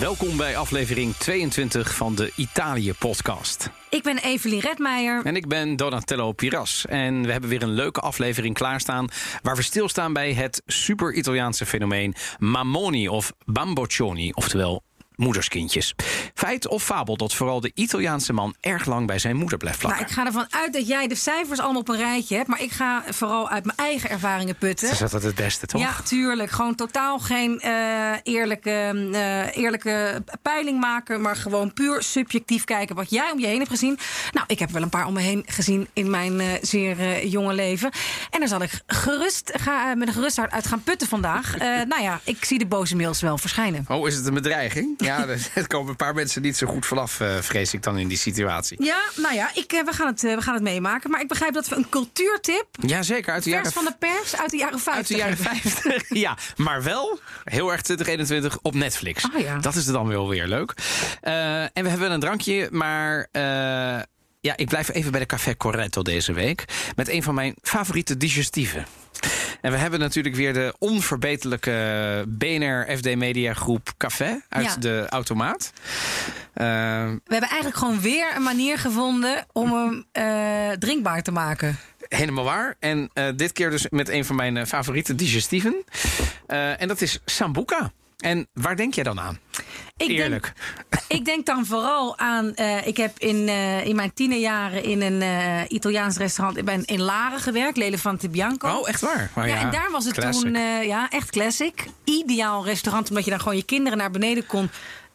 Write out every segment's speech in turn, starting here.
Welkom bij aflevering 22 van de Italië-podcast. Ik ben Evelien Redmeijer. En ik ben Donatello Piras. En we hebben weer een leuke aflevering klaarstaan... waar we stilstaan bij het super-Italiaanse fenomeen Mamoni of Bamboccioni, oftewel moederskindjes. Feit of fabel dat vooral de Italiaanse man erg lang bij zijn moeder blijft Nou, plakken? ik ga ervan uit dat jij de cijfers allemaal op een rijtje hebt. Maar ik ga vooral uit mijn eigen ervaringen putten. Dat is altijd het beste, toch? Ja, tuurlijk. Gewoon totaal geen eh, eerlijke, eh, eerlijke peiling maken. Maar gewoon puur subjectief kijken wat jij om je heen hebt gezien. Nou, ik heb wel een paar om me heen gezien in mijn eh, zeer jonge leven. En daar zal ik gerust, ga, met een gerust hart uit gaan putten vandaag. Nou ja, ik zie de boze mails wel verschijnen. Oh, is het een bedreiging? Ja, er komen een paar mensen niet zo goed vanaf, eh, vrees ik dan in die situatie. Ja, nou ja, ik, eh, we, gaan het, eh, we gaan het meemaken. Maar ik begrijp dat we een cultuurtip, Jazeker, uit de jaren van de pers, uit de jaren 50 Uit de jaren hebben. 50. Ja, maar wel heel erg 2021 op Netflix. Ah, ja. Dat is dan wel weer leuk. En we hebben een drankje, maar. ja, ik blijf even bij de Café Corretto deze week. Met een van mijn favoriete digestieven. En we hebben natuurlijk weer de onverbeterlijke BNR FD Media Groep Café uit Ja. de automaat. Eh, We hebben eigenlijk gewoon weer een manier gevonden om hem eh, drinkbaar te maken. Helemaal waar. En eh, dit keer dus met een van mijn eh, favoriete digestieven. En dat is Sambuca. En waar denk jij dan aan? Ik Eerlijk. Denk, ik denk dan vooral aan. eh, ik heb in, eh, in mijn tienerjaren in een eh, Italiaans restaurant. Ik ben in Laren gewerkt, Lelefante Bianco. Oh, echt waar? Oh, ja, en daar was het classic. toen ja, echt classic. Ideaal restaurant, omdat je dan gewoon je kinderen naar beneden kon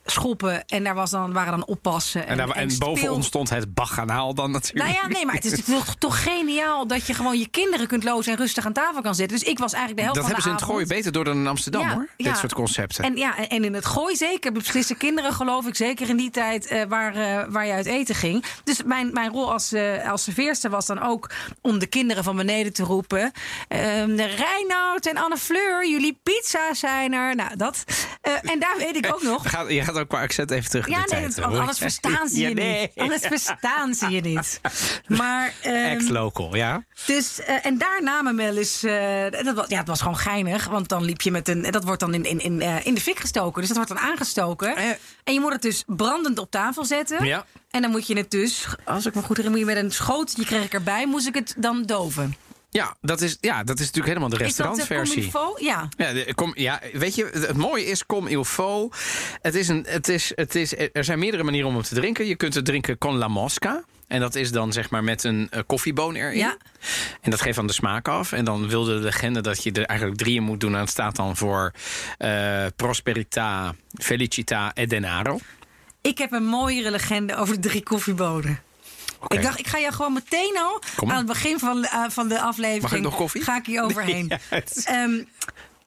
schoppen. En daar was dan, waren dan oppassen. En, en, boven ons stond het baganaal dan natuurlijk. Nou ja, nee, maar het is toch, toch geniaal dat je gewoon je kinderen kunt lozen en rustig aan tafel kan zitten. Dus ik was eigenlijk de helft dat van hebben ze de in het gooi beter door dan in Amsterdam Ja, hoor. ja. Dit soort concepten. En, ja, en in het gooi zeker beslissen kinderen, geloof ik, zeker in die tijd eh, waar, eh, waar je uit eten ging. Dus mijn, mijn rol als, eh als serveerster was dan ook om de kinderen van beneden te roepen. ehm, de Reinoud en Anne Fleur, jullie pizza's zijn er. Nou, dat. En daar weet ik ook nog. Je gaat, je gaat ook qua accent even terug Ja, nee, tijd. anders verstaan ze je nee. niet. Anders verstaan ze je niet. Maar, ehm, Ex-local, ja. dus, eh, en daar namen wel eens. eh, dat was, ja, het was gewoon geinig. Want dan liep je met een. Dat wordt dan in, in, in, eh, in de fik gestoken. Dus dat wordt dan aangestoken. En je moet het dus brandend op tafel zetten. Ja. En dan moet je het dus. Als ik me goed herinner, moet je met een schootje kreeg ik erbij. Moest ik het dan doven. Ja, dat is, ja, dat is natuurlijk helemaal de Is dat de restaurantversie. il faut? Ja. Ja, de- kom, ja, weet je, het mooie is comme il faut. Het is een, het is, het is, er zijn meerdere manieren om hem te drinken. Je kunt het drinken con la mosca. En dat is dan zeg maar met een eh, koffieboon erin. Ja. En dat geeft dan de smaak af. En dan wilde de legende dat je er eigenlijk drieën moet doen. En het staat dan voor eh, prosperita, felicita e denaro. Ik heb een mooiere legende over de drie koffiebonen. Ik dacht, ik ga jou gewoon meteen al aan het begin van, eh, van de aflevering. Mag ik nog koffie? Ga ik hier overheen. Ja, het- Ehm,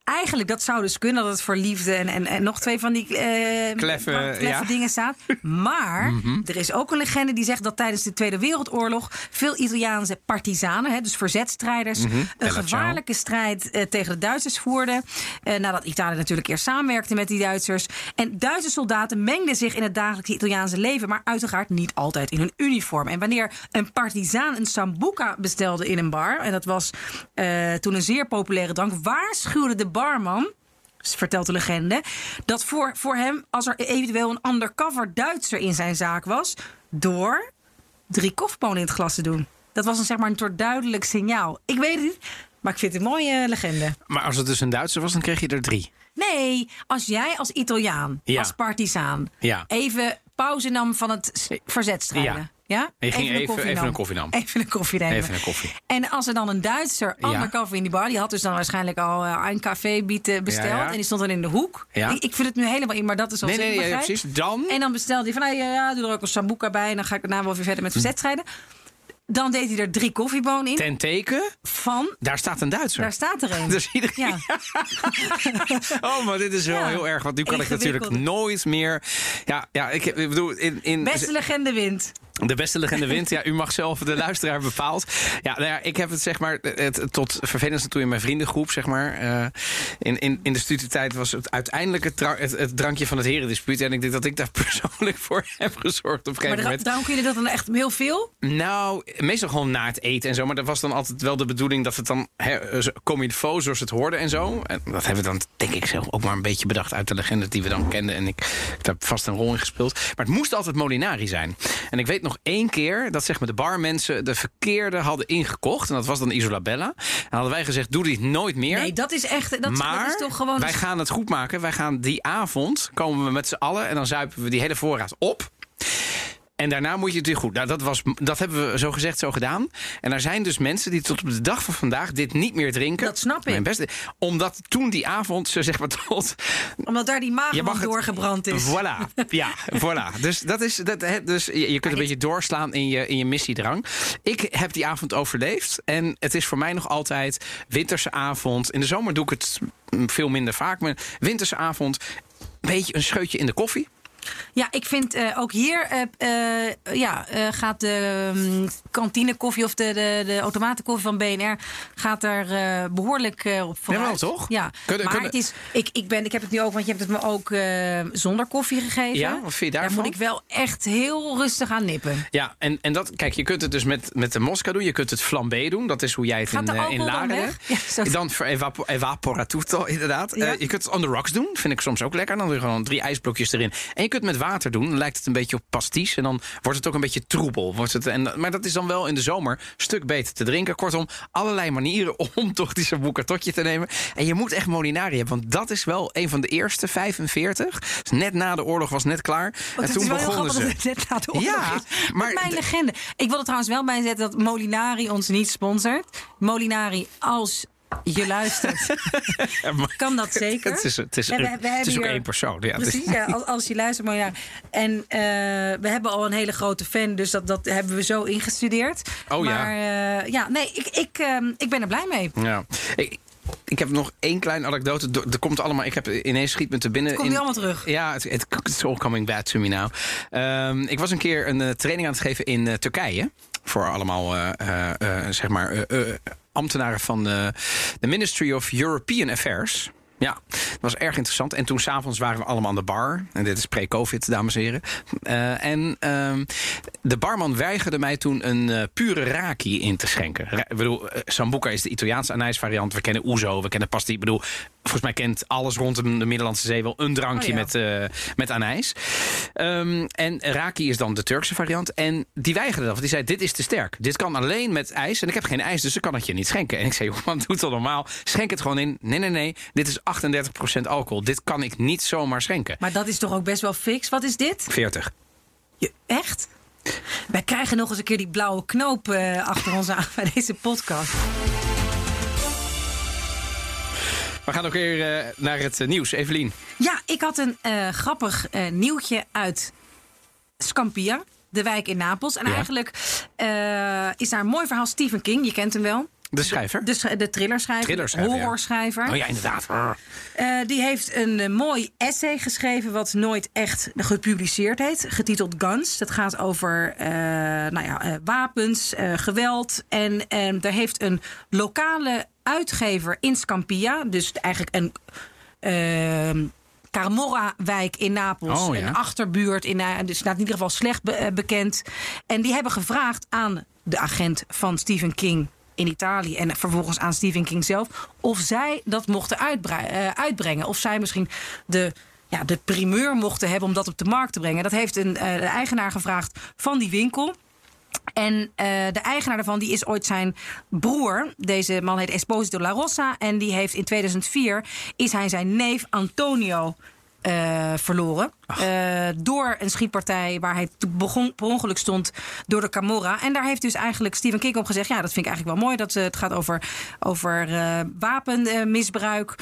eigenlijk, dat zou dus kunnen dat het voor liefde en, en, en nog twee van die eh, Kleffe, kleffe ja. Mhm. dingen staat. Maar er is ook een legende die zegt dat tijdens de Tweede Wereldoorlog veel Italiaanse partisanen, hè, dus verzetstrijders, een Bella gevaarlijke strijd eh, tegen de Duitsers voerden. Eh, nadat Italië natuurlijk eerst samenwerkte met die Duitsers. En Duitse soldaten mengden zich in het dagelijkse Italiaanse leven, maar uiteraard niet altijd in hun uniform. En wanneer een partizaan een sambuca bestelde in een bar, en dat was toen een zeer populaire drank, waarschuwde de barman vertelt de legende, dat voor, voor hem, als er eventueel een undercover Duitser in zijn zaak was, door drie koffiebonen in het glas te doen. Dat was een, zeg maar, een soort duidelijk signaal. Ik weet het niet, maar ik vind het een mooie legende. Maar als het dus een Duitser was, dan kreeg je er drie. Nee, als jij als Italiaan, Ja. als partizaan, Ja. even pauze nam van het verzetstrijden. Ja. Ja? En je ging even- koffie even een koffie nam. Even een koffie nemen. Even een koffie. En als er dan een Duitser Ja. undercover in die bar... die had dus dan waarschijnlijk al eh, een café bieten besteld... Ja, ja. en die stond dan in de hoek. Ik, ik vind het nu helemaal in, maar dat is als Nee, nee, precies. Dan? En dan bestelde hij van, nou, ja, ja, doe er ook een sambuca bij... en dan ga ik daarna wel weer verder met verzetstrijden. Dan deed hij er drie koffiebonen in. Ten teken, Van, daar staat een Duitser. daar staat er een. Dus iedereen... Ja. Oh, maar dit is wel Ja. heel erg. Want nu kan ik natuurlijk nooit meer... Ja, ja ik, ik bedoel... In, in, Beste legende wint. De beste legende wint. Ja, u mag zelf de luisteraar bepaalt. Ja, nou ja, ik heb het zeg maar het, tot vervelendste toe in mijn vriendengroep, zeg maar. eh, in, in, in de studietijd was het uiteindelijk het, dra- het, het drankje van het herendispuut. En ik denk dat ik daar persoonlijk voor heb gezorgd op een Maar gegeven moment. dronken jullie dat dan echt heel veel? Nou, meestal gewoon na het eten en zo. Maar dat was dan altijd wel de bedoeling dat het dan comme il faut, zoals het hoorde en zo. En dat hebben we dan, denk ik, zelf ook maar een beetje bedacht uit de legende die we dan kenden. En ik, ik heb vast een rol in gespeeld. Maar het moest altijd Molinari zijn. En ik weet nog één keer dat zeg maar, de barmensen de verkeerde hadden ingekocht. En dat was dan Isola Bella. En hadden wij gezegd, doe dit nooit meer. Nee, dat is echt. Dat, maar dat is toch gewoon. wij gaan het goed maken. Wij gaan die avond, komen we met z'n allen... en dan zuipen we die hele voorraad op. En daarna moet je het weer goed. Nou, dat, was, dat hebben we zo gezegd zo gedaan. En er zijn dus mensen die tot op de dag van vandaag dit niet meer drinken. Dat snap ik. Mijn beste, omdat toen die avond, ze zeg maar tot... Omdat daar die het- doorgebrand is. Voilà, ja, voilà. Dus, dat is, dat, dus je, je kunt een beetje doorslaan in je, in je missiedrang. Ik heb die avond overleefd. En het is voor mij nog altijd winterse avond. In de zomer doe ik het mm, veel minder vaak. Maar winterse avond, een beetje een scheutje in de koffie. Ja, ik vind eh, ook hier eh, eh, ja, gaat de mm, kantinekoffie of de, de, de automatenkoffie van BNR gaat er eh, behoorlijk eh, op vooruit. Jawel, toch? Ja, Kunnen- maar kunnen- het is, ik, ik, ben, ik heb het nu ook, want je hebt het me ook zonder koffie gegeven. Ja, wat vind je Daar moet ik wel echt heel rustig aan nippen. Ja, en, en dat, kijk, je kunt het dus met, met de Mosca doen. Je kunt het flambé doen. Dat is hoe jij het Gaat in, in Laren? Ja, Dan voor evapo evaporatuto, inderdaad. Ja. Je kunt het on the rocks doen. Vind ik soms ook lekker. Dan doe je gewoon drie ijsblokjes erin. En je kunt het met water doen. Dan lijkt het een beetje op pasties. En dan wordt het ook een beetje troebel. Wordt het, en, maar dat is dan wel in de zomer een stuk beter te drinken. Kortom, allerlei manieren om toch die sambuca totje te nemen. En je moet echt Molinari hebben. Want dat is wel een van de eerste, 45. Dus net na de oorlog was net klaar. En toen is wel begonnen grappig ze. dat het net na de oorlog Ja, is. maar mijn de- legende. Ik wil er trouwens wel bij zetten dat Molinari ons niet sponsort. Molinari, als je luistert, kan dat zeker. Het is, het is, En we- we het hebben is ook hier- één persoon. Ja, het is- Precies, ja, als, als je luistert, maar ja. En eh, we hebben al een hele grote fan, dus dat, dat hebben we zo ingestudeerd. Oh ja. maar, eh, ja, nee, ik, ik, ehm, ik ben er blij mee. Ja. Ik, ik heb nog één kleine anekdote. Do- Er komt allemaal. Ik heb ineens schiet me te binnen. Komt in- die allemaal terug? Ja, het het- it's all coming back to me now. Ehm, ik was een keer een eh, training aan het geven in Turkije. Voor allemaal, eh, eh, eh, zeg maar, ambtenaren van de, Ministry of European Affairs. Ja, dat was erg interessant. En toen s'avonds waren we allemaal aan de bar. En dit is pre-covid, dames en heren. En ehm, de barman weigerde mij toen een pure raki in te schenken. Ik bedoel, Sambuca is de Italiaanse anijsvariant. We kennen ouzo, we kennen pasti. Ik bedoel, volgens mij kent alles rondom de Middellandse Zee wel een drankje Oh ja. met, eh, met anijs. Ehm, en raki is dan de Turkse variant. En die weigerde dat, want die zei, dit is te sterk. Dit kan alleen met ijs. En ik heb geen ijs, dus ik kan het je niet schenken. En ik zei, joh, man, doe het toch normaal. Schenk het gewoon in. Nee, nee, nee. Dit is 38% alcohol. Dit kan ik niet zomaar schenken. Maar dat is toch ook best wel fix. Wat is dit? 40. Je, echt? Wij krijgen nog eens een keer die blauwe knoop eh, achter ons aan bij deze podcast. We gaan ook weer eh, naar het eh, nieuws. Evelien. Ja, ik had een eh, grappig nieuwtje uit Scampia, de wijk in Napels. En Ja. eigenlijk is daar een mooi verhaal. Stephen King, je kent hem wel. De schrijver. De, sch- de thrillerschrijver, Thrillerschrijver, ja. horrorschrijver. Oh ja, inderdaad. Eh, die heeft een eh, mooi essay geschreven, wat nooit echt gepubliceerd heet, getiteld Guns. Dat gaat over eh, nou ja, wapens, geweld. En daar heeft een lokale uitgever in Scampia, dus eigenlijk een. ehm Carmorra-wijk in Napels, Oh, ja. een achterbuurt, in, dus staat in ieder geval slecht be- bekend. En die hebben gevraagd aan de agent van Stephen King in Italië en vervolgens aan Stephen King zelf of zij dat mochten eh, uitbrengen. Of zij misschien de, ja, de primeur mochten hebben om dat op de markt te brengen. Dat heeft een, eh, de eigenaar gevraagd van die winkel. En eh, de eigenaar daarvan die is ooit zijn broer. Deze man heet Esposito La Rossa. En die heeft in 2004 is hij zijn neef Antonio eh, verloren. Eh, door een schietpartij waar hij begon, per ongeluk stond door de Camorra. En daar heeft dus eigenlijk Stephen King op gezegd... ja, dat vind ik eigenlijk wel mooi. Dat, eh, het gaat over, over wapenmisbruik.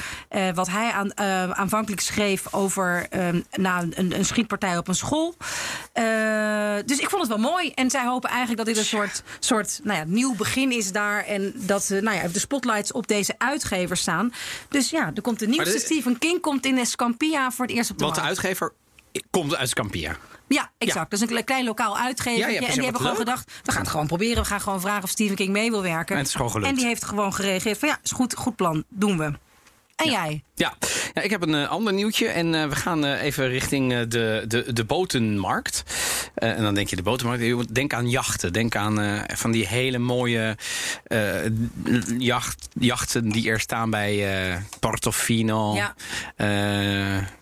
Wat hij aan, aanvankelijk schreef over eh, na een, een schietpartij op een school. Dus ik vond het wel mooi. En zij hopen eigenlijk dat dit een soort, soort nou ja, nieuw begin is daar. En dat nou ja, de spotlights op deze uitgevers staan. Dus ja, er komt de nieuwste dit- Stephen King komt in Scampia voor het eerst op de Want de uitgever komt uit Scampia. Ja, exact. Dat is een kle- klein lokaal uitgever. Ja, ja, en die hebben gewoon leuk. gedacht, we gaan het gewoon proberen. We gaan gewoon vragen of Stephen King mee wil werken. En het is gewoon gelukt. En die heeft gewoon gereageerd van ja, is goed, goed plan, doen we. En jij? Ja. ja, ik heb een eh, ander nieuwtje. En eh, we gaan eh, even richting de, de, de botenmarkt. En dan denk je de botenmarkt. Denk aan jachten. Denk aan van die hele mooie jacht, jachten die er staan bij Portofino. Ja.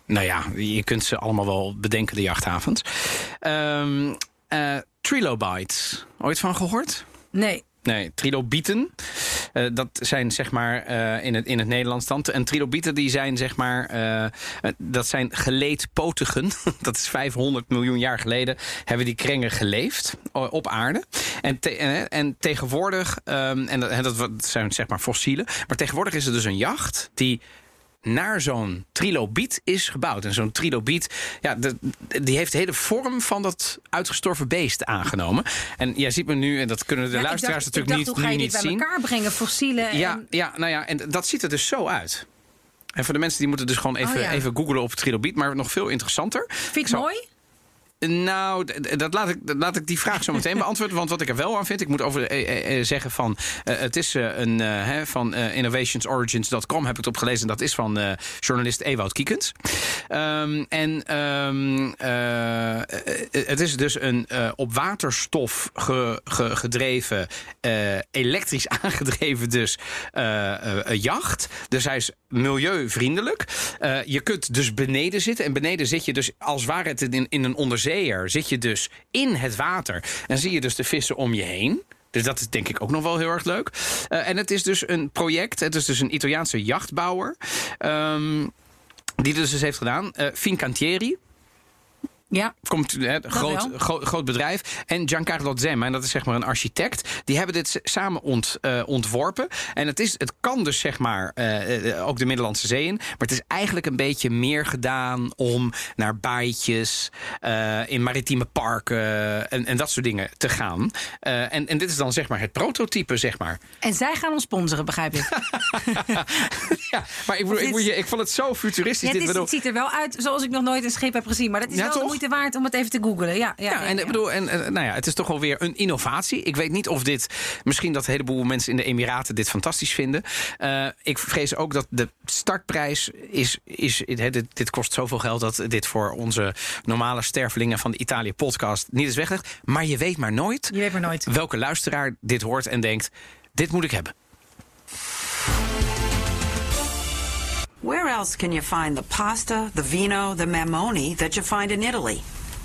Nou ja, je kunt ze allemaal wel bedenken, de jachthavens. Ehm eh, Trilobites. Ooit van gehoord? Nee. Nee, trilobieten. Eh, dat zijn zeg maar eh, in, het, in het Nederlands dan. En trilobieten die zijn zeg maar... eh, dat zijn geleedpotigen. dat is 500 miljoen jaar geleden hebben die krengen geleefd op aarde. En, en, en tegenwoordig... ehm, en dat, dat zijn zeg maar fossielen. Maar tegenwoordig is er dus een jacht die naar zo'n trilobiet is gebouwd. En zo'n trilobiet, ja, de- die heeft de hele vorm van dat uitgestorven beest aangenomen. En jij ziet me nu, en dat kunnen de Ja, luisteraars dacht- natuurlijk dacht, niet, hoe ga nu je dit niet bij elkaar brengen? Fossielen Ja, en... ja, nou ja, en dat ziet er dus zo uit. En voor de mensen die moeten dus gewoon even, Oh ja. even googlen op trilobiet. Maar nog veel interessanter. Vind je het mooi? Nou, dat laat, ik, dat laat ik die vraag zo meteen beantwoorden. Want wat ik er wel aan vind, ik moet over eh, eh, eh, zeggen van... eh, het is een hè, van innovationsorigins.com heb ik het opgelezen. Dat is van journalist Ewout Kiekens. Ehm, en ehm, eh, eh, het is dus een op waterstof ge- ge- gedreven, elektrisch aangedreven dus jacht. Dus hij is milieuvriendelijk. Je kunt dus beneden zitten. En beneden zit je dus, als ware het in, in een zit je dus in het water. En zie je dus de vissen om je heen. Dus dat is denk ik ook nog wel heel erg leuk. Eh, en het is dus een project. Het is dus een Italiaanse jachtbouwer. ehm, die dus, dus heeft gedaan. eh Fincantieri. Ja. Komt, hè, groot, groot, groot bedrijf. En Giancarlo Zemma, en dat is zeg maar een architect. Die hebben dit samen ont, eh, ontworpen. En het, is, het kan dus zeg maar eh, eh, ook de Middellandse Zee in. Maar het is eigenlijk een beetje meer gedaan om naar baaitjes, in maritieme parken en, en dat soort dingen te gaan. En, en dit is dan zeg maar het prototype, zeg maar. En zij gaan ons sponsoren, begrijp ik. ja, maar ik, bedoel, ik, vond het zo futuristisch. Ja, dit, het, is, bedoel- het ziet er wel uit zoals ik nog nooit een schip heb gezien. Maar dat is Ja, wel toch? de moeite waard om het even te googlen. Ja, ja, Ja, en, ik bedoel, en, eh, nou ja, het is toch wel weer een innovatie. Ik weet niet of dit, misschien dat een heleboel mensen in de Emiraten dit fantastisch vinden. Eh, ik vrees ook dat de startprijs is, is dit kost zoveel geld dat dit voor onze normale stervelingen van de Italië podcast niet is weggelegd. Maar je weet maar nooit Je weet maar nooit. welke luisteraar dit hoort en denkt, dit moet ik hebben. Else can you find the pasta, the vino, the mammoni that you find in Italy?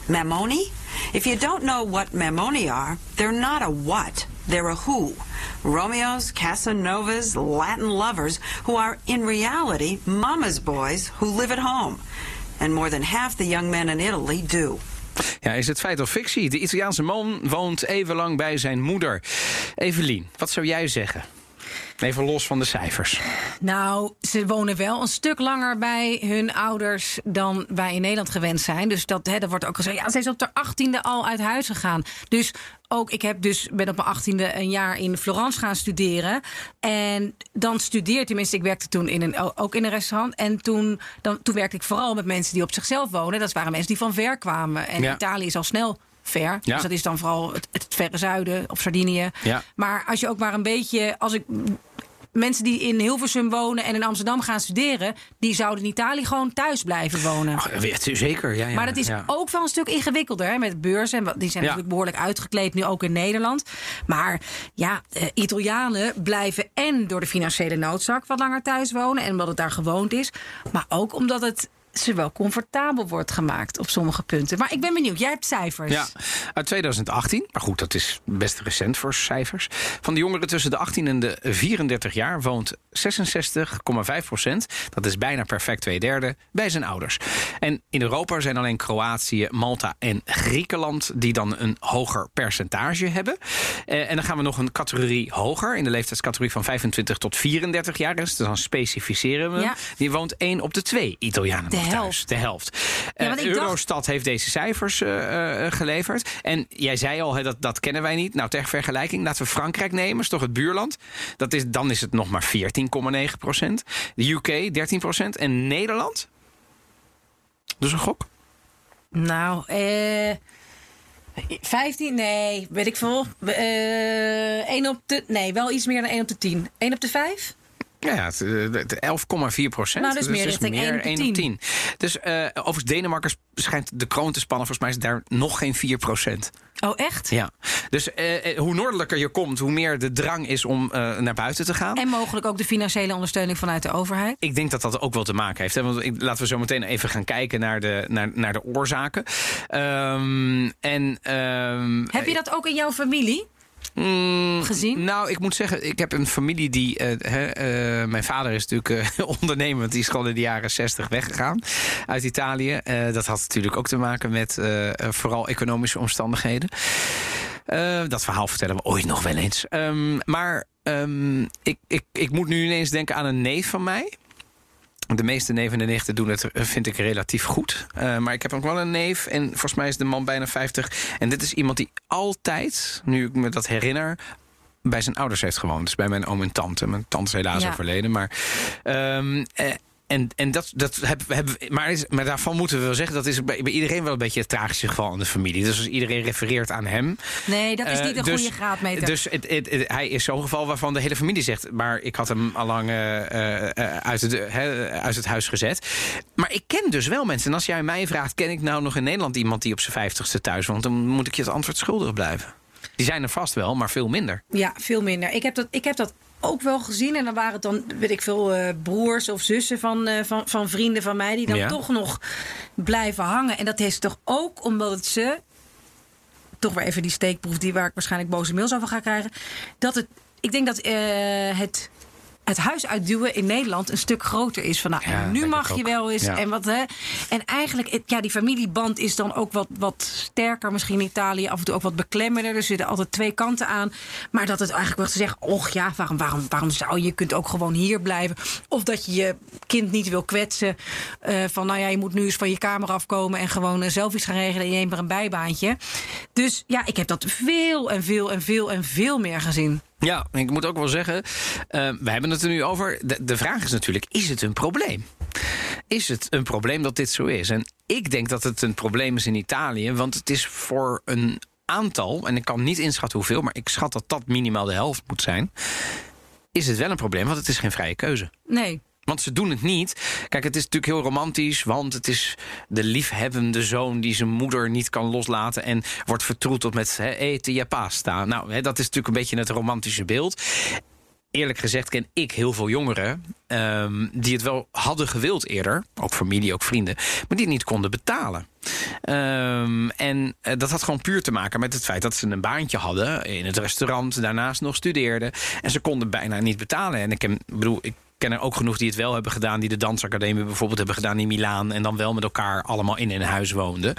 Mammoni? If you don't know what mammoni are, they're not a what, they're a who. Romeos, Casanovas, Latin lovers who are in reality mama's boys who live at home. And more than half the young men in Italy do. Ja, is het feit of fictie? De Italiaanse man woont even lang bij zijn moeder. Evelien, wat zou jij zeggen? Even los van de cijfers. Nou, ze wonen wel een stuk langer bij hun ouders dan wij in Nederland gewend zijn. Dus dat, hè, dat wordt ook gezegd. Ja, ze is op de achttiende al uit huis gegaan. Dus ook, ik heb dus, ben op mijn achttiende een jaar in Florence gaan studeren. En dan studeer, tenminste, ik werkte toen in een, ook in een restaurant. En toen, dan, toen werkte ik vooral met mensen die op zichzelf wonen. Dat waren mensen die van ver kwamen. En Ja. Italië is al snel ver. Ja. Dus dat is dan vooral het, het verre zuiden of Sardinië. Ja. Maar als je ook maar een beetje, als ik mensen die in Hilversum wonen en in Amsterdam gaan studeren, die zouden in Italië gewoon thuis blijven wonen. Ach, zeker, ja, ja. Maar dat is ja. ook wel een stuk ingewikkelder hè, met beurzen. En Die zijn natuurlijk behoorlijk uitgekleed nu ook in Nederland. Maar ja, eh, Italianen blijven en door de financiële noodzaak wat langer thuis wonen. En omdat het daar gewoond is. Maar ook omdat het ze wel comfortabel wordt gemaakt op sommige punten. Maar ik ben benieuwd, jij hebt cijfers. Ja, uit 2018. Maar goed, dat is best recent voor cijfers. Van de jongeren tussen de 18 en de 34 jaar woont 66,5 procent. Dat is bijna perfect twee derde bij zijn ouders. En in Europa zijn alleen Kroatië, Malta en Griekenland die dan een hoger percentage hebben. Eh, en dan gaan we nog een categorie hoger in de leeftijdscategorie van 25 tot 34 jaar. Dus dan specificeren we. Ja. Die woont 1 op de 2 Italianen Thuis. helft. De helft. Ja, Eh, ik dacht- Eurostat heeft deze cijfers eh, eh, geleverd. En jij zei al, hè, dat, dat kennen wij niet. Nou, ter vergelijking, laten we Frankrijk nemen. is toch het buurland. Dat is, dan is het nog maar 14,9 procent. De UK 13 procent. En Nederland? Dus een gok? Nou, eh... 15? Nee, weet ik veel. Eh 1 op de... Nee, wel iets meer dan 1 op de 10. 1 op de 5? Ja, ja, het, eh, het 11,4 procent. Nou, is meer richting 1 op de 10. Dus eh overigens, Denemarken schijnt de kroon te spannen. Volgens mij is daar nog geen 4 procent. Oh, echt? Ja. Dus eh, eh, hoe noordelijker je komt, hoe meer de drang is om naar buiten te gaan. En mogelijk ook de financiële ondersteuning vanuit de overheid. Ik denk dat dat ook wel te maken heeft. Hè? Want ik, laten we zo meteen even gaan kijken naar de, naar, naar de oorzaken. Ehm, en, ehm, Heb je dat ook in jouw familie? Mm, gezien? Nou, ik moet zeggen, ik heb een familie die. eh, eh, mijn vader is natuurlijk eh, ondernemer. Die is gewoon in de jaren 60 weggegaan uit Italië. Dat had natuurlijk ook te maken met vooral economische omstandigheden. Dat verhaal vertellen we ooit nog wel eens. Ehm, maar ehm, ik, ik, ik moet nu ineens denken aan een neef van mij. De meeste neven en nichten doen het, vind ik, relatief goed. Eh, maar ik heb ook wel een neef en volgens mij is de man bijna 50. En dit is iemand die altijd, nu ik me dat herinner bij zijn ouders heeft gewoond. Dus bij mijn oom en tante. Mijn tante is helaas Ja. overleden. Maar, ehm, eh, en, en dat, dat hebben we. Maar, is- maar daarvan moeten we wel zeggen, dat is bij, bij iedereen wel een beetje het tragische geval in de familie. Dus als iedereen refereert aan hem. Nee, dat is eh, niet een dus- goede graadmeter. Dus het, het- het- hij is zo'n geval waarvan de hele familie zegt. Maar ik had hem al lang eh, eh, eh, uit, het, uit het huis gezet. Maar ik ken dus wel mensen. En als jij mij vraagt, ken ik nou nog in Nederland iemand die op zijn vijftigste thuis woont? Dan moet ik je het antwoord schuldig blijven. Die zijn er vast wel, maar veel minder. Ja, veel minder. Ik heb dat, ik heb dat ook wel gezien. En dan waren het dan, weet ik veel, eh, broers of zussen van, eh, van, van vrienden van mij... die dan Ja. toch nog blijven hangen. En dat is toch ook omdat ze... toch weer even die steekproef die waar ik waarschijnlijk boze mails over ga krijgen... dat het... Ik denk dat eh, het... Het huis uitduwen in Nederland een stuk groter is. Van nou, Ja, nu mag je wel eens. Ja. En, wat, hè, en eigenlijk, ja, die familieband is dan ook wat, wat sterker. Misschien in Italië af en toe ook wat beklemmender. Er zitten altijd twee kanten aan. Maar dat het eigenlijk wordt gezegd: och ja, waarom, waarom, waarom zou je? Je kunt ook gewoon hier blijven. Of dat je je kind niet wil kwetsen. eh, van nou ja, je moet nu eens van je kamer afkomen. en gewoon eh, zelf iets gaan regelen. en je neemt maar een bijbaantje. Dus ja, ik heb dat veel en veel en veel en veel meer gezien. Ja, ik moet ook wel zeggen, eh, we hebben het er nu over. De, de vraag is natuurlijk, is het een probleem? Is het een probleem dat dit zo is? En ik denk dat het een probleem is in Italië, want het is voor een aantal, en ik kan niet inschatten hoeveel, maar ik schat dat dat minimaal de helft moet zijn. Is het wel een probleem, want het is geen vrije keuze. Nee. Want ze doen het niet. Kijk, het is natuurlijk heel romantisch, want het is de liefhebbende zoon die zijn moeder niet kan loslaten en wordt vertroeteld met hè, eten je pasta. Nou, dat is natuurlijk een beetje het romantische beeld. Eerlijk gezegd ken ik heel veel jongeren ehm, die het wel hadden gewild eerder, ook familie, ook vrienden, maar die het niet konden betalen. Ehm, en eh, dat had gewoon puur te maken met het feit dat ze een baantje hadden in het restaurant, daarnaast nog studeerden en ze konden bijna niet betalen. En ik, bedoel, ik ken er ook genoeg die het wel hebben gedaan, die de dansacademie bijvoorbeeld hebben gedaan in Milaan en dan wel met elkaar allemaal in een huis woonden.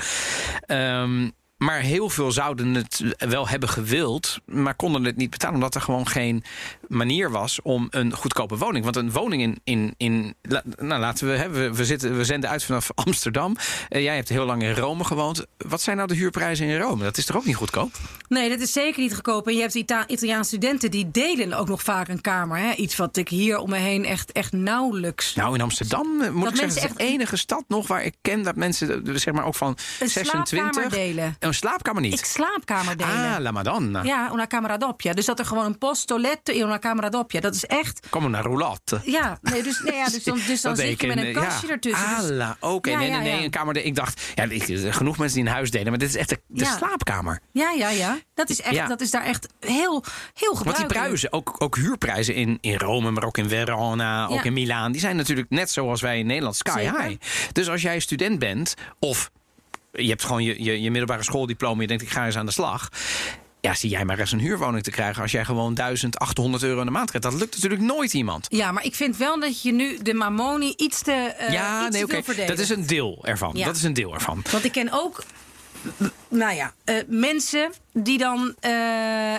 Ehm, maar heel veel zouden het wel hebben gewild, maar konden het niet betalen. Omdat er gewoon geen manier was om een goedkope woning. Want een woning in. in, in nou, laten we, hè, we, we, zitten, we zenden uit vanaf Amsterdam. Eh, jij hebt heel lang in Rome gewoond. Wat zijn nou de huurprijzen in Rome? Dat is toch ook niet goedkoop? Nee, dat is zeker niet goedkoop. En je hebt Ita Italiaanse studenten die delen ook nog vaak een kamer. Hè? Iets wat ik hier om me heen echt, echt nauwelijks. Nou, in Amsterdam eh, moet Dat ik zeggen, het is de enige stad nog waar ik ken dat mensen, eh, zeg maar ook van Een 26. slaapkamer delen. Een een slaapkamer niet? Ik slaapkamer delen. ah, la madonna. Ja, una camera doppia. Dus dat er gewoon een posto letto in una camera doppia. Dat is echt... Kom naar roulotte. Ja, nee, dus, nee, ja, dus dan, dus dan zit je met een kastje ja. ertussen. Ala, oké. Ja, nee, nee, nee. Een kamer. Ik dacht, ja, genoeg mensen die een huis delen, maar dit is echt de, slaapkamer. ja, ja, ja. Dat is, echt, dat is daar echt heel, heel gebruikelijk. Want die prijzen, ook, ook huurprijzen in, in Rome, maar ook in Verona, ook in Milaan, die zijn natuurlijk net zoals wij in Nederland sky Zeker. high. Dus als jij student bent, of je hebt gewoon je, je, je middelbare schooldiploma, je denkt ik ga eens aan de slag. Ja, zie jij maar eens een huurwoning te krijgen als jij gewoon 1800 euro in de maand krijgt. Dat lukt natuurlijk nooit iemand. Ja, maar ik vind wel dat je nu de Mamoni iets te, eh ja, iets nee, oké. Dat is een deel ervan. Ja. Dat is een deel ervan. Want ik ken ook, nou ja, eh, mensen die dan eh,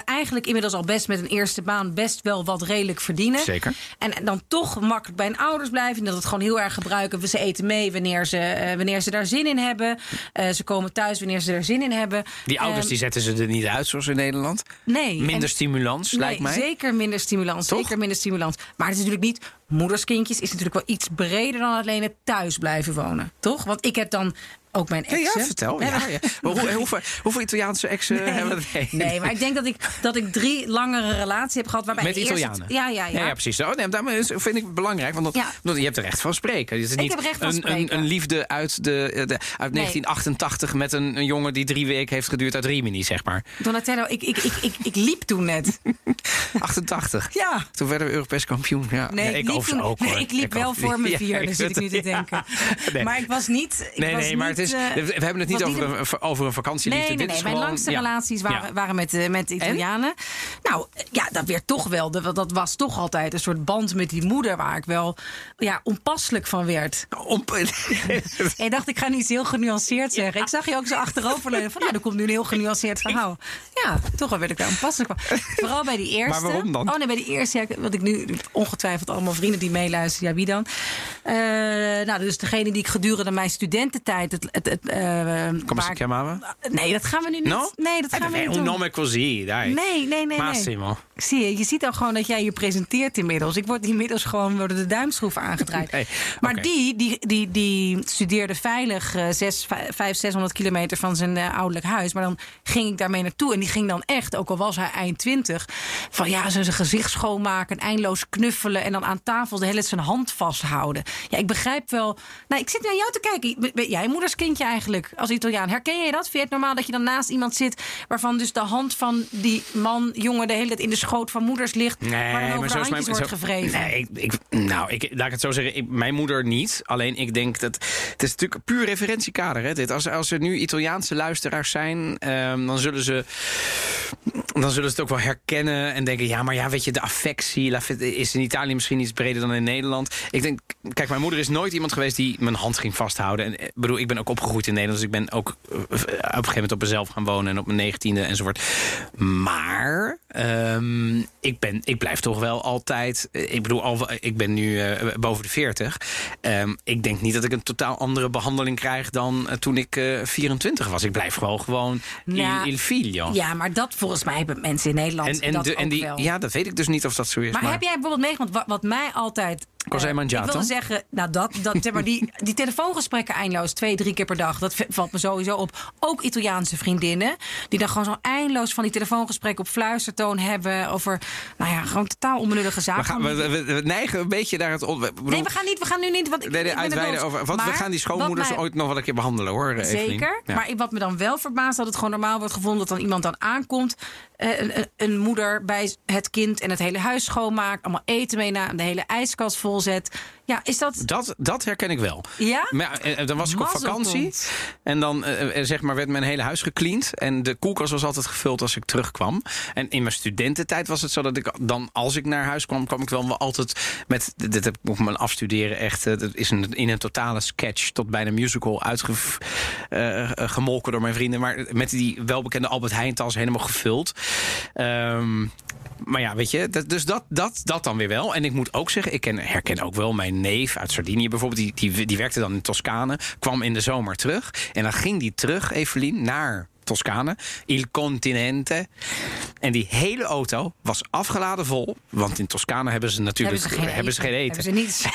eigenlijk inmiddels al best met een eerste baan best wel wat redelijk verdienen. Zeker. En, en dan toch makkelijk bij hun ouders blijven. En dat het gewoon heel erg gebruiken. Ze eten mee wanneer ze, eh, wanneer ze daar zin in hebben. Ze komen thuis wanneer ze er zin in hebben. Die ouders Ehm, die zetten ze er niet uit zoals in Nederland. Nee. Minder En- stimulans, lijkt mij. Zeker minder stimulans. Toch? Zeker minder stimulans. Maar het is natuurlijk niet. Moederskindjes is natuurlijk wel iets breder dan alleen het thuis blijven wonen. Toch? Want ik heb dan ook mijn exen. ja, vertel. Ja, hoe, hoeveel, hoeveel Italiaanse exen hebben we? Nee. Maar ik denk dat ik, dat ik drie langere relaties heb gehad. Waarbij Met de eerste- Italianen? ja, ja, ja. Ja, ja, precies. Oh, nee, daarom is- vind ik belangrijk. Want dat, je hebt er recht van spreken. Het is niet heb recht van een, spreken. Een, een liefde uit, de, de, uit 1988 met een, een jongen die drie weken heeft geduurd uit Rimini, zeg maar. Donatello, ik, ik, ik, ik, ik liep toen net. 88. Ja. Toen werden we Europees kampioen. Ja. Nee, ik, liep ook, nee, hoor. ik liep wel voor mijn vierde, ik zit ik nu te denken. Maar ik was niet... Ik Nee, was nee, maar is, eh, we hebben het niet over, een, over een vakantieliefde. Nee, nee, Dit nee. is Mijn langste ja. relaties waren, Ja. waren met, eh, met Italianen. Nou, ja, dat werd toch wel. Dat, was toch altijd een soort band met die moeder waar ik wel ja, onpasselijk van werd. Om- En ik dacht, ik ga niet heel genuanceerd zeggen. Ik zag je ook zo achteroverleunen van, ja, er komt nu een heel genuanceerd verhaal. Ja, toch wel werd ik daar onpasselijk van. Vooral bij die eerste. Maar waarom dan? Oh nee, bij die eerste, wat ik nu ongetwijfeld allemaal vrienden die meeluisteren. Ja, wie dan? Eh, nou, dus degene die ik gedurende mijn studententijd... Het, het, het, eh, Kom eens, ik- chiamava? Nee, dat gaan we nu niet. No? Nee, dat gaan we Eh, niet Un doen. nome così, dai. Nee, nee, nee. Massimo. nee. Zie je, je ziet al gewoon dat jij je presenteert inmiddels. Ik word inmiddels gewoon worden de duimschroeven aangedraaid. Maar die, die, die, die studeerde veilig zes, vijf, vijf, 600 kilometer van zijn eh, ouderlijk huis. Maar dan ging ik daarmee naartoe. En die ging dan echt, ook al was hij eind 20, van ja, zijn gezicht schoonmaken, eindeloos knuffelen. En dan aan tafel de hele tijd zijn hand vasthouden. Ja, ik begrijp wel. Nou, ik zit naar jou te kijken. Ben- Ben jij moederskindje eigenlijk als Italiaan? Herken je dat? Vind je het normaal dat je dan naast iemand zit waarvan dus de hand van die man, jongen, de hele tijd in de schoot van moeders ligt. waar dan over de zo is handjes wordt zo- gevreven? Nee, ik, ik- nou, ik, laat ik het zo zeggen. Ik, mijn moeder niet. Alleen ik denk dat. Het is natuurlijk puur referentiekader. Hè, dit. Als, als er nu Italiaanse luisteraars zijn, ehm, dan zullen ze. Dan zullen ze het ook wel herkennen en denken: ja, maar ja, weet je, de affectie is in Italië misschien iets breder dan in Nederland. Ik denk, kijk, mijn moeder is nooit iemand geweest die mijn hand ging vasthouden. En ik bedoel, ik ben ook opgegroeid in Nederland, dus ik ben ook eh, op een gegeven moment op mezelf gaan wonen en op mijn negentiende enzovoort. Maar ehm, ik, ben, ik blijf toch wel altijd. eh, Ik bedoel, al, ik ben nu eh, boven de 40. Ehm, ik denk niet dat ik een totaal andere behandeling krijg dan eh, toen ik eh 24 was. Ik blijf wel gewoon Nou, il, il figlio. Ja, maar dat volgens mij hebben mensen in Nederland en, en, dat de, en die, wel. ja, dat weet ik dus niet of dat zo is. Maar, Maar, heb jij bijvoorbeeld meegemaakt wat, wat mij altijd. Mangiato? Ik wilde zeggen, nou dat, dat zeg maar die, die telefoongesprekken eindeloos, twee, drie keer per dag, dat valt me sowieso op. Ook Italiaanse vriendinnen, die dan gewoon zo eindeloos van die telefoongesprekken op fluistertoon hebben over, nou ja, gewoon totaal onbenullige we, zaken. gaan, we, we- we neigen een beetje naar het. bedoel, nee, we gaan niet, we gaan nu niet. Want nee, uitweiden over. Want we gaan die schoonmoeders mij- ooit nog wel een keer behandelen hoor. Evelien. Zeker. Ja. Maar wat me dan wel verbaast, dat het gewoon normaal wordt gevonden dat dan iemand dan aankomt. eh, een, een, een moeder bij het kind en het hele huis schoonmaakt. Allemaal eten mee na, de hele ijskast volzet. Ja, is dat. Dat, dat herken ik wel. Ja? Maar ja, eh, dan was ik op vakantie. En dan eh, eh, zeg maar, werd mijn hele huis gecleand. En de koelkast was altijd gevuld als ik terugkwam. En in mijn studententijd was het zo dat ik dan, als ik naar huis kwam, kwam ik wel altijd met. Dit heb ik op mijn afstuderen echt. eh, Dat is een, in een totale sketch tot bijna musical uitgemolken door mijn vrienden. Maar met die welbekende Albert Heijn tas helemaal gevuld. Ehm, maar ja, weet je, dat, dus dat, dat, dat dan weer wel. En ik moet ook zeggen, ik ken, herken ook wel mijn neef uit Sardinië bijvoorbeeld. Die, die, die werkte dan in Toscane, kwam in de zomer terug. En dan ging die terug, Evelien, naar Toscane, Il Continente. En die hele auto was afgeladen vol. Want in Toscane hebben ze natuurlijk Hebben ze geen hebben ze geen eten. Hebben ze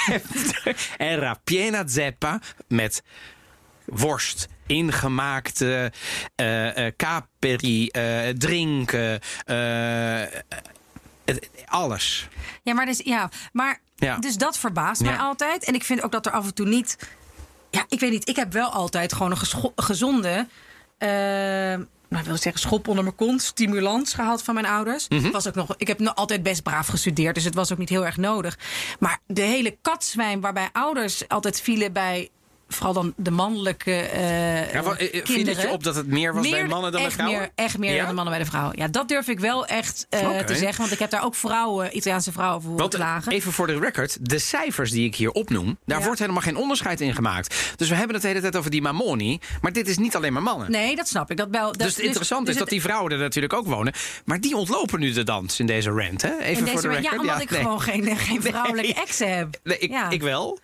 niet. Era piena zeppa met worst ingemaakte eh, eh, caperi, eh, drinken, eh, het- alles. Ja, maar, dus, ja, maar Ja. dus dat verbaast mij altijd. En ik vind ook dat er af en toe niet... Ja, ik weet niet. Ik heb wel altijd gewoon een gezonde... eh, nou, wil zeggen, schop onder mijn kont, stimulans gehad van mijn ouders. Mhm. Het was ook nog, ik heb nog altijd best braaf gestudeerd, dus het was ook niet heel erg nodig. Maar de hele katzwijn waarbij ouders altijd vielen bij vooral dan de mannelijke eh Ja, wat, eh, eh, viel kinderen. het je op dat het meer was bij mannen dan bij vrouwen? Meer, echt meer Ja? dan de mannen bij de vrouwen. Ja, dat durf ik wel echt te zeggen. Want ik heb daar ook vrouwen, Italiaanse vrouwen voor Want klagen. even voor de record, de cijfers die ik hier opnoem, daar Ja. wordt helemaal geen onderscheid in gemaakt. Dus we hebben het de hele tijd over die mamoni, maar dit is niet alleen maar mannen. Nee, dat snap ik. Dat wel, dat, dus het interessante is dat die vrouwen er natuurlijk ook wonen. Maar die ontlopen nu de dans in deze rant, hè? Even voor de record. ja, omdat ik nee. gewoon geen, geen vrouwelijke Nee. exen heb. Nee, ik, ik wel.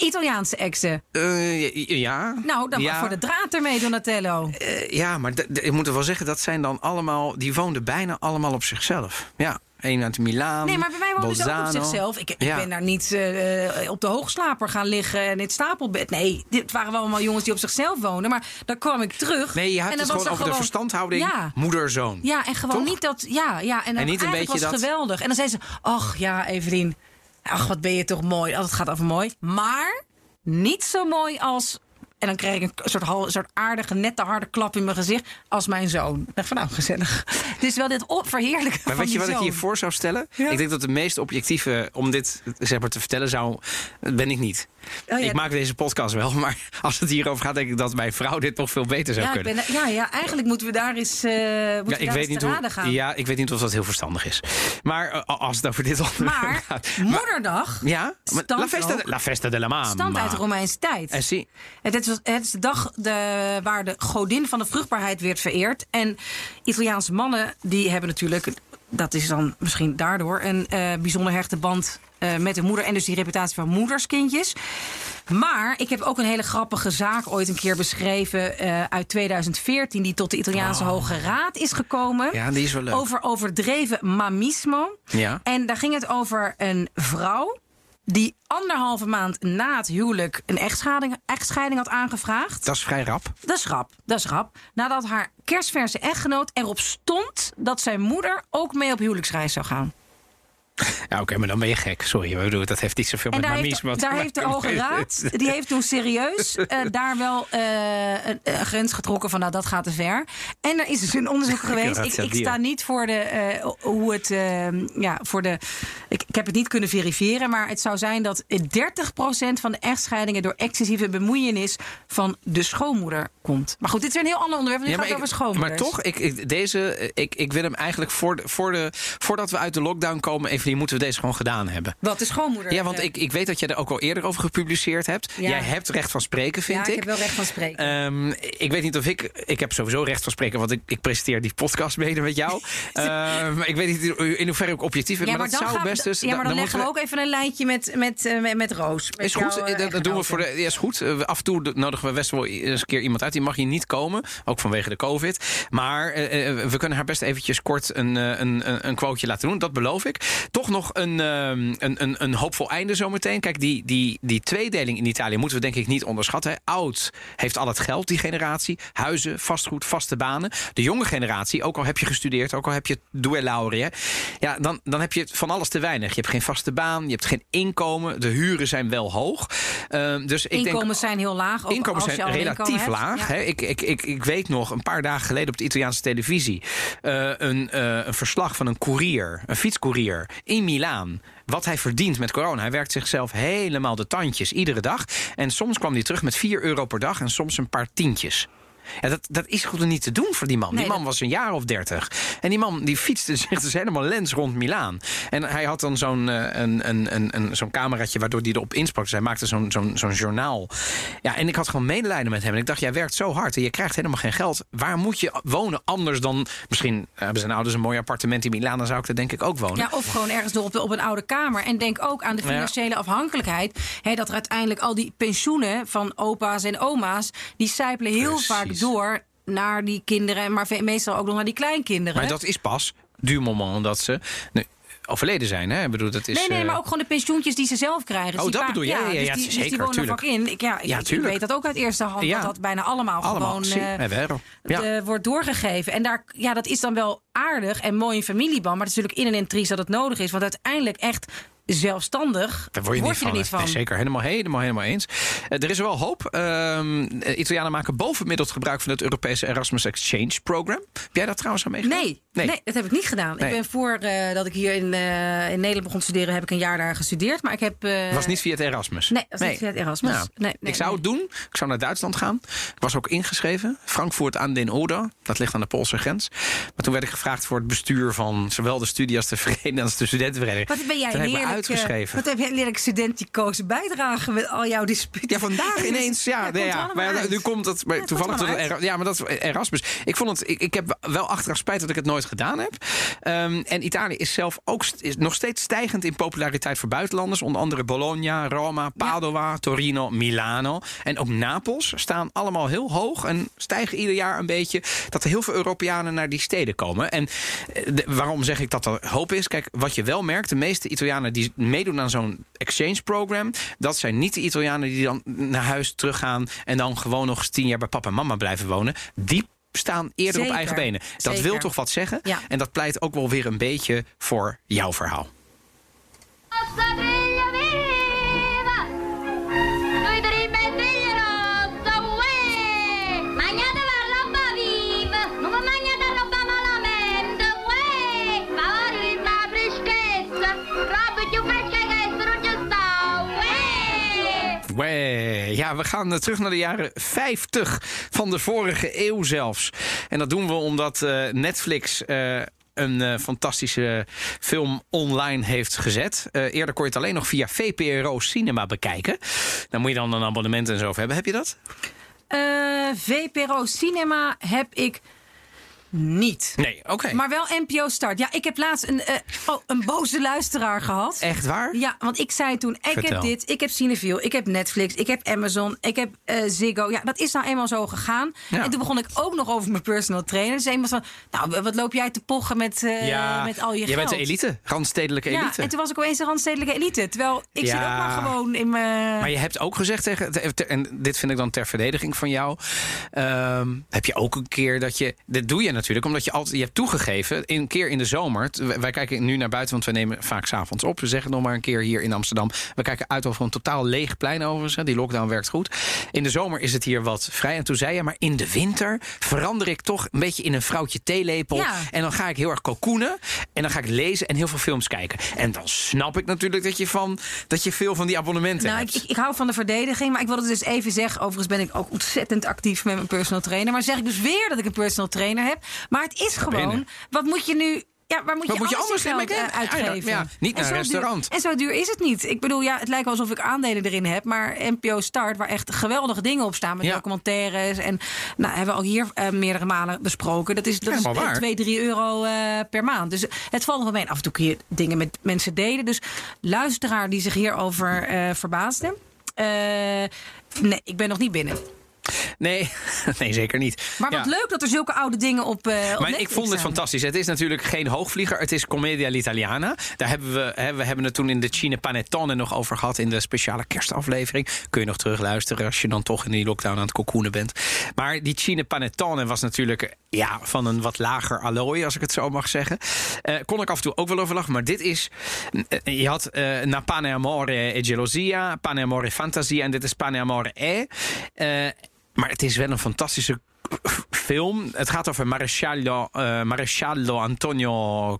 Italiaanse exen. Eh, ja. Nou, dan ja. voor de draad ermee, Donatello. Eh, ja, maar ik moet er wel zeggen, dat zijn dan allemaal... Die woonden bijna allemaal op zichzelf. Ja, één uit Milaan, Nee, maar bij mij woonde ze ook op zichzelf. Ik, ik Ja. ben daar niet eh, op de hoogslaper gaan liggen en in het stapelbed. Nee, dit waren wel allemaal jongens die op zichzelf woonden. Maar dan kwam ik terug. Nee, je en hebt dan het gewoon er over de verstandhouding Ja. moeder-zoon. Ja, en gewoon Toch? niet dat. Ja, ja. En, niet een beetje was dat- geweldig. En dan zei ze: Ach ja, Evelien. Ach, wat ben je toch mooi. Oh, het gaat over mooi. Maar niet zo mooi als. En dan kreeg ik een soort, soort aardige, nette, harde klap in mijn gezicht. Als mijn zoon. Ik dacht van nou, gezellig. Het is wel dit verheerlijken. Maar weet je wat ik zoon. hier voor zou stellen? Ja. Ik denk dat de meest objectieve om dit zeg maar, te vertellen zou... ben ik niet. Oh ja. Ik maak deze podcast wel, maar als het hierover gaat... denk ik dat mijn vrouw dit nog veel beter zou Ja, ik kunnen. ben, ja, ja, eigenlijk moeten we daar eens, eh moeten Ja, ik daar weet, niet hoe, gaan. ja, ik weet niet of dat heel verstandig is. Maar eh, als het over dit onderwerp Maar gaat... moederdag Ja, maar La Festa, ook. La Festa della Mama. stamt uit de Romeinse tijd. En zie, Het is, het is de dag de, waar de godin van de vruchtbaarheid werd vereerd. En Italiaanse mannen die hebben natuurlijk, dat is dan misschien daardoor, een eh, bijzonder hechte band eh, met de moeder. En dus die reputatie van moederskindjes. Maar ik heb ook een hele grappige zaak ooit een keer beschreven eh, uit 2014, die tot de Italiaanse Hoge Raad is gekomen. Oh. Ja, die is wel leuk. Over overdreven mamismo. Ja. En daar ging het over een vrouw die anderhalve maand na het huwelijk een echtscheiding, echtscheiding had aangevraagd. dat is vrij rap. Dat is grap, dat is grap. Nadat haar kerstverse echtgenoot erop stond dat zijn moeder ook mee op huwelijksreis zou gaan. Ja, oké, maar dan ben je gek. Sorry, bedoel, dat heeft niet zoveel En met mamisme heeft, daar heeft de. Hoge Raad, die heeft toen serieus eh, daar wel eh, een, grens getrokken van nou dat gaat te ver. En er is dus een onderzoek geweest. Ik, ik sta niet voor de eh, hoe het eh, ja voor de. Ik, ik heb het niet kunnen verifiëren, maar het zou zijn dat 30% van de echtscheidingen door excessieve bemoeienis van de schoonmoeder komt. Maar goed, dit is een heel ander onderwerp. Ja, gaat maar, over schoonmoeders. maar toch, ik, ik, deze, ik, ik wil hem eigenlijk voor de, voor de, voordat we uit de lockdown komen, Evelien, moeten we deze gewoon gedaan hebben. Wat de schoonmoeder? Ja, want eh, ik, ik weet dat jij er ook al eerder over gepubliceerd hebt. Ja. Jij hebt recht van spreken, vind ja, ik. ik heb wel recht van spreken. Ehm, ik weet niet of ik. Ik heb sowieso recht van spreken, want ik, ik presenteer die podcast mede met jou. Ehm, ik weet niet in hoeverre ik objectief ben, ja, maar, dat zou we- best dus. Ja, maar dan, leggen moeten we ook even een lijntje met, met, eh, met, met Roos. met Is goed, eh, dat, doen we voor de. Ja, is goed. Af en toe nodigen we best wel eens een keer iemand uit. Die mag hier niet komen, ook vanwege de COVID. Maar we kunnen haar best eventjes kort een, een, een, een quoteje laten doen. Dat beloof ik. Toch nog een, ehm, een, een, een hoopvol einde zometeen. Kijk, die, die, die tweedeling in Italië moeten we denk ik niet onderschatten. hè. Oud heeft al het geld, die generatie. Huizen, vastgoed, vaste banen. De jonge generatie, ook al heb je gestudeerd, ook al heb je due laurea. Ja, dan, dan heb je van alles te weinig. Je hebt geen vaste baan, je hebt geen inkomen. De huren zijn wel hoog. Ehm, dus ik denk, Inkomens zijn heel laag. Ook Inkomens als zijn relatief laag. Ja. Hè? Ik, ik, ik, ik weet nog een paar dagen geleden op de Italiaanse televisie eh, een, eh, een verslag van een courier, een fietscourier in Milaan. Wat hij verdient met corona. Hij werkt zichzelf helemaal de tandjes iedere dag. En soms kwam hij terug met 4 euro per dag en soms een paar tientjes. Ja, dat, dat is gewoon niet te doen voor die man. Nee, die man dat- was een jaar of dertig. En die man die fietste zich dus helemaal lens rond Milaan. En hij had dan zo'n eh, een, een, een, een, zo'n cameraatje waardoor hij erop insprak. Dus hij maakte zo'n zo'n zo'n journaal. Ja, en ik had gewoon medelijden met hem. En ik dacht, jij werkt zo hard en je krijgt helemaal geen geld. Waar moet je wonen anders dan... Misschien hebben zijn ouders een mooi appartement in Milaan. Dan zou ik er denk ik ook wonen. Ja, of gewoon ergens door op, op een oude kamer. En denk ook aan de Ja. financiële afhankelijkheid. Hè, dat er uiteindelijk al die pensioenen van opa's en oma's... die sijpelen heel Precies. vaak door naar die kinderen... maar meestal ook nog naar die kleinkinderen. Maar dat is pas du moment dat ze... Nee, overleden zijn. Hè? Ik bedoel, dat is, Nee, nee, eh, maar ook gewoon de pensioentjes die ze zelf krijgen. Dus Oh, dat bedoel je? Ja, ja, ja, dus ja, die, dus zeker, die wonen tuurlijk. vak in. Ik, ja, ik, Ja, ik tuurlijk. weet dat ook uit eerste hand. Ja. Dat dat bijna allemaal, allemaal. gewoon. Ja. eh, wordt doorgegeven. En daar, ja, dat is dan wel aardig en mooi in familieband. Maar het is natuurlijk in en in triest dat het nodig is. Want uiteindelijk echt zelfstandig Daar word je, niet, er van, niet van. Nee, zeker, helemaal, helemaal, helemaal eens. Eh, er is wel hoop. Eh, Italianen maken bovengemiddeld gebruik van het Europese Erasmus Exchange Program. Heb jij dat trouwens aan meegedaan? Nee, nee. dat heb ik niet gedaan. Nee. Ik ben voor eh, dat ik hier in, eh, in Nederland begon te studeren, heb ik een jaar daar gestudeerd. Maar ik heb. eh, was niet via het Erasmus. Nee, was niet via het Erasmus. Nou, Nee, nee, ik zou nee. het doen. Ik zou naar Duitsland gaan. Ik was ook ingeschreven. Frankfurt aan den Oder. Dat ligt aan de Poolse grens. Maar toen werd ik gevraagd voor het bestuur van zowel de studie als de vereniging als de studentenvereniging. Wat ben jij Toen heb ik uitgeschreven. Wat heb jij lelijk studenticoze bijdrage met al jouw disputen? Ja, vandaag ineens. Ja, nee, ja. allemaal Maar ja, uit. nu komt het maar Ja, het toevallig komt Ja, maar dat is Erasmus. Ik vond het. Ik, ik heb wel achteraf spijt dat ik het nooit gedaan heb. Ehm, en Italië is zelf ook is nog steeds stijgend in populariteit voor buitenlanders. Onder andere Bologna, Roma, Padova, Torino, Milano. En ook Napels staan allemaal heel hoog en stijgen ieder jaar een beetje. Dat er heel veel Europeanen naar die steden komen. En eh, de- waarom zeg ik dat er hoop is? Kijk, wat je wel merkt, de meeste Italianen die meedoen aan zo'n exchange program, dat zijn niet de Italianen die dan naar huis teruggaan en dan gewoon nog eens tien jaar bij papa en mama blijven wonen. Die staan eerder op eigen benen. Dat zeker. wil toch wat zeggen? Ja. En dat pleit ook wel weer een beetje voor jouw verhaal. We gaan eh, terug naar de jaren 50 van de vorige eeuw zelfs. En dat doen we omdat eh, Netflix. eh, een fantastische film online heeft gezet. Eerder kon je het alleen nog via VPRO Cinema bekijken. Daar moet je dan een abonnement en zo hebben. Heb je dat? VPRO Cinema heb ik niet. Nee, oké. Maar wel NPO Start. Ja, ik heb laatst een, eh, oh, een boze luisteraar gehad. Echt waar? Ja, want ik zei toen, ik Vertel. heb dit, ik heb Cineville, ik heb Netflix, ik heb Amazon, ik heb eh, Ziggo. Ja, dat is nou eenmaal zo gegaan. Ja. En toen begon ik ook nog over mijn personal trainer. Dus iemand van, nou, wat loop jij te pochen met, eh, met al je jij geld? bent de elite, randstedelijke Ja, elite. en toen was ik opeens de randstedelijke elite. Terwijl ik zit ook Ja. maar gewoon in mijn... Maar je hebt ook gezegd tegen. te- te- En dit vind ik dan ter verdediging van jou. ehm, heb je ook een keer dat je. Dit doe je natuurlijk omdat je altijd. Je hebt toegegeven. Een keer in de zomer. Wij kijken nu naar buiten, want we nemen vaak s'avonds op. We zeggen nog maar een keer hier in Amsterdam. We kijken uit over een totaal leeg plein overigens. hè. Die lockdown werkt goed. In de zomer is het hier wat vrij. En toen zei je, maar in de winter verander ik toch een beetje in een vrouwtje theelepel. Ja. En dan ga ik heel erg kokoenen. En dan ga ik lezen en heel veel films kijken. En dan snap ik natuurlijk dat je, van, dat je veel van die abonnementen Nou, hebt. ik, ik, ik hou van de verdediging, maar ik wilde dus even zeggen... overigens ben ik ook ontzettend actief met mijn personal trainer. Maar zeg ik dus weer dat ik een personal trainer heb. Maar het is gewoon, wat moet je nu... Ja, waar moet je moet je anders geld eh, uitgeven? Ja, niet naar een duur- restaurant. en zo duur is het niet. Ik bedoel, ja, het lijkt wel alsof ik aandelen erin heb. Maar NPO Start, waar echt geweldige dingen op staan... met Ja. documentaires. En nou, hebben we al hier eh, meerdere malen besproken. Dat is, dat is Helemaal waar. 2, 3 euro eh, per maand. Dus het valt nog wel mee. Af en toe kun je dingen met mensen delen. Dus luisteraar die zich hierover eh verbaasde... nee, ik ben nog niet binnen. Nee, nee, zeker niet. Maar wat Ja. leuk dat er zulke oude dingen op. eh op Maar ik vond het fantastisch. Het is natuurlijk geen hoogvlieger. Het is Commedia all'Italiana. Daar hebben we, hè, we hebben het toen in de Cine Panettone nog over gehad. In de speciale kerstaflevering. Kun je nog terugluisteren als je dan toch in die lockdown aan het cocoonen bent. Maar die Cine Panettone was natuurlijk ja, van een wat lager allooi, als ik het zo mag zeggen. Eh, kon ik af en toe ook wel over lachen. Maar dit is... eh, je had eh Na Pane Amore e Gelosia, Pane Amore Fantasia en dit is Pane Amore E. Maar het is wel een fantastische film. Het gaat over Maresciallo, eh, Maresciallo Antonio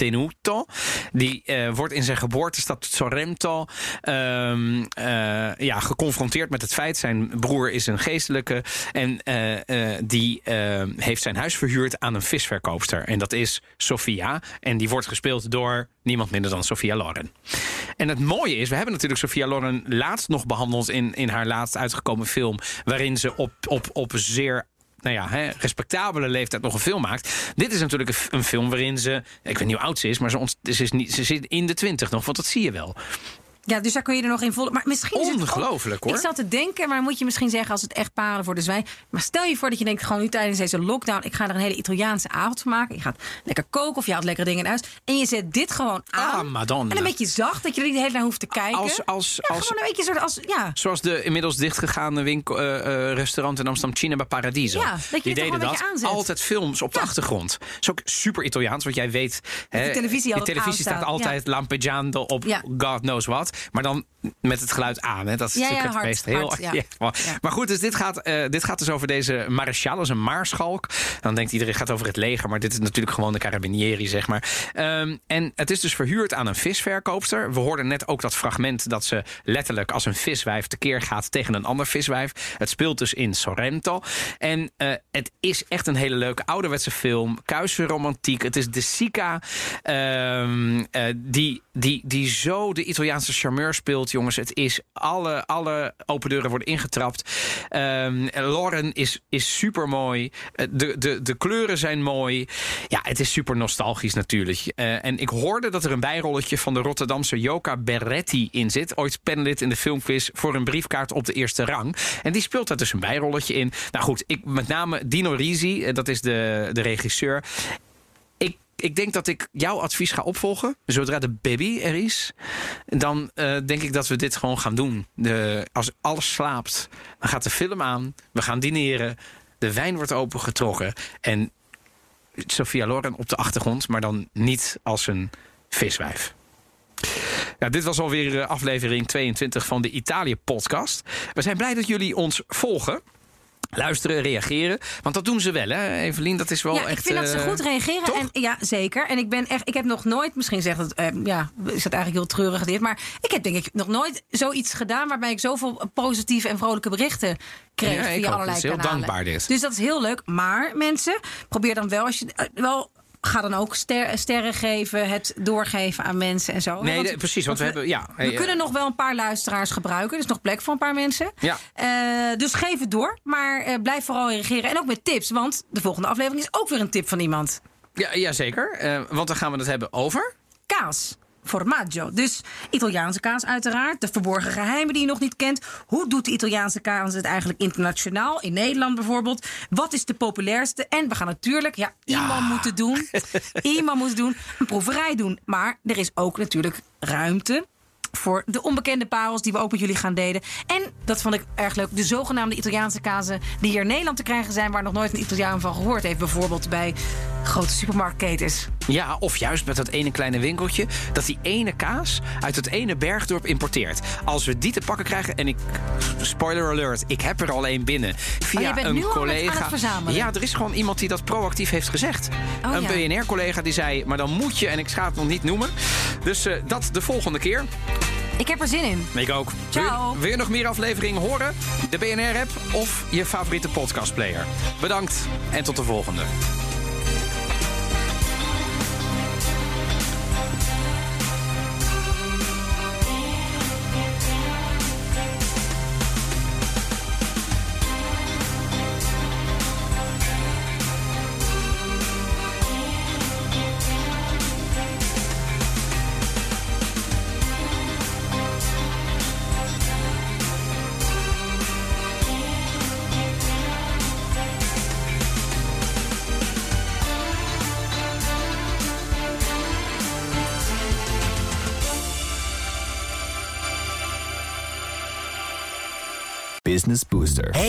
Carotenuto. Die eh, wordt in zijn geboortestad Sorrento ehm, eh, ja, geconfronteerd met het feit... zijn broer is een geestelijke en eh, die heeft zijn huis verhuurd aan een visverkoopster. En dat is Sofia. En die wordt gespeeld door niemand minder dan Sofia Loren. En het mooie is, we hebben natuurlijk Sofia Loren laatst nog behandeld... in, in haar laatst uitgekomen film... waarin ze op, op, op zeer nou ja, hè, respectabele leeftijd nog een film maakt. Dit is natuurlijk een, film waarin ze... Ik weet niet hoe oud ze is, maar ze, ze, is niet, ze zit in de twintig nog, want dat zie je wel. Ja, dus daar kun je er nog in volgen. Maar misschien is het ook- Ongelooflijk, hoor. Ik zat te denken, maar moet je misschien zeggen als het echt paren voor de zwijn. Maar stel je voor dat je denkt, gewoon nu tijdens deze lockdown, ik ga er een hele Italiaanse avond van maken. Je gaat lekker koken of je haalt lekkere dingen in huis. En je zet dit gewoon aan. Ah, Madonna. En een beetje zacht, dat je er niet de hele tijd naar hoeft te kijken. Als- als- ja, als- gewoon een beetje soort als, ja. Zoals de inmiddels dichtgegaane winkel, eh, eh, restaurant in Amsterdam, Cinema Paradiso. Ja, dat Die deden dat. Altijd films op de Ja. achtergrond. Dat is ook super Italiaans, want jij weet... hè, de televisie altijd televisie staat altijd lampeggiando op Ja. God knows what. Maar dan met het geluid aan. Hè. Dat is Ja, ja, natuurlijk hard, het meest heel... hard, ja. ja, maar, Ja. goed, dus dit, gaat, eh, dit gaat dus over deze Maréchal, dat is een maarschalk. Dan denkt iedereen het gaat over het leger, maar dit is natuurlijk gewoon de carabinieri, zeg maar. Ehm, en het is dus verhuurd aan een visverkoopster. We hoorden net ook dat fragment dat ze letterlijk als een viswijf tekeer gaat tegen een ander viswijf. Het speelt dus in Sorrento. En eh, het is echt een hele leuke ouderwetse film. Kuise romantiek. Het is de Sica ehm, eh, die, die, die zo de Italiaanse charmeur speelt, jongens. Het is alle, alle open deuren worden ingetrapt. Ehm Lauren is, is super mooi. De, de, de kleuren zijn mooi. Ja, het is super nostalgisch natuurlijk. Eh, en ik hoorde dat er een bijrolletje van de Rotterdamse Joka Berretti in zit. Ooit panelid in de filmquiz voor een briefkaart op de eerste rang. En die speelt daar dus een bijrolletje in. Nou goed, ik, met name Dino Risi, eh, dat is de, de regisseur. Ik, denk dat ik jouw advies ga opvolgen. Zodra de baby er is, dan eh, denk ik dat we dit gewoon gaan doen. De, als alles slaapt, dan gaat de film aan. We gaan dineren. De wijn wordt opengetrokken. En Sophia Loren op de achtergrond, maar dan niet als een viswijf. Ja, dit was alweer eh, aflevering 22 van de Italië-podcast. We zijn blij dat jullie ons volgen. Luisteren, reageren. Want dat doen ze wel, hè, Evelien? Dat is wel ja, echt. ik vind dat ze eh, goed reageren. toch? En, ja, zeker. En ik ben echt, ik heb nog nooit, misschien zegt het, eh, ja, is dat eigenlijk heel treurig dit, maar ik heb denk ik nog nooit zoiets gedaan waarbij ik zoveel positieve en vrolijke berichten kreeg Ja, ik via allerlei is heel kanalen. dankbaar, dit. Dus dat is heel leuk. Maar mensen, probeer dan wel als je eh, wel. Ga dan ook ster- sterren geven, het doorgeven aan mensen en zo. Nee, Want- de- precies, want we hebben- ja, we hey, kunnen nog wel een paar luisteraars gebruiken. Er is nog plek voor een paar mensen. Ja. Eh, dus geef het door. Maar eh, blijf vooral reageren. En ook met tips. Want de volgende aflevering is ook weer een tip van iemand. Ja, ja zeker. Eh, want dan gaan we het hebben over. Kaas. Formaggio. Dus Italiaanse kaas uiteraard. De verborgen geheimen die je nog niet kent. Hoe doet de Italiaanse kaas het eigenlijk internationaal? In Nederland bijvoorbeeld. Wat is de populairste? En we gaan natuurlijk ja, iemand moeten doen. iemand moet doen. Een proeverij doen. Maar er is ook natuurlijk ruimte voor de onbekende parels die we ook met jullie gaan delen. En, dat vond ik erg leuk, de zogenaamde Italiaanse kazen... die hier in Nederland te krijgen zijn... waar nog nooit een Italiaan van gehoord heeft. Bijvoorbeeld bij grote supermarktketens. Ja, of juist met dat ene kleine winkeltje. Dat die ene kaas uit het ene bergdorp importeert. Als we die te pakken krijgen. En ik. Spoiler alert, ik heb er al één binnen. Via Oh, een collega. Ja, er is gewoon iemand die dat proactief heeft gezegd. Oh, een ja. BNR-collega die zei. Maar dan moet je, en ik ga het nog niet noemen. Dus eh, dat de volgende keer. Ik heb er zin in. Ik ook. Ciao. Wil je, wil je nog meer afleveringen horen? De BNR-app of je favoriete podcastplayer. Bedankt en tot de volgende.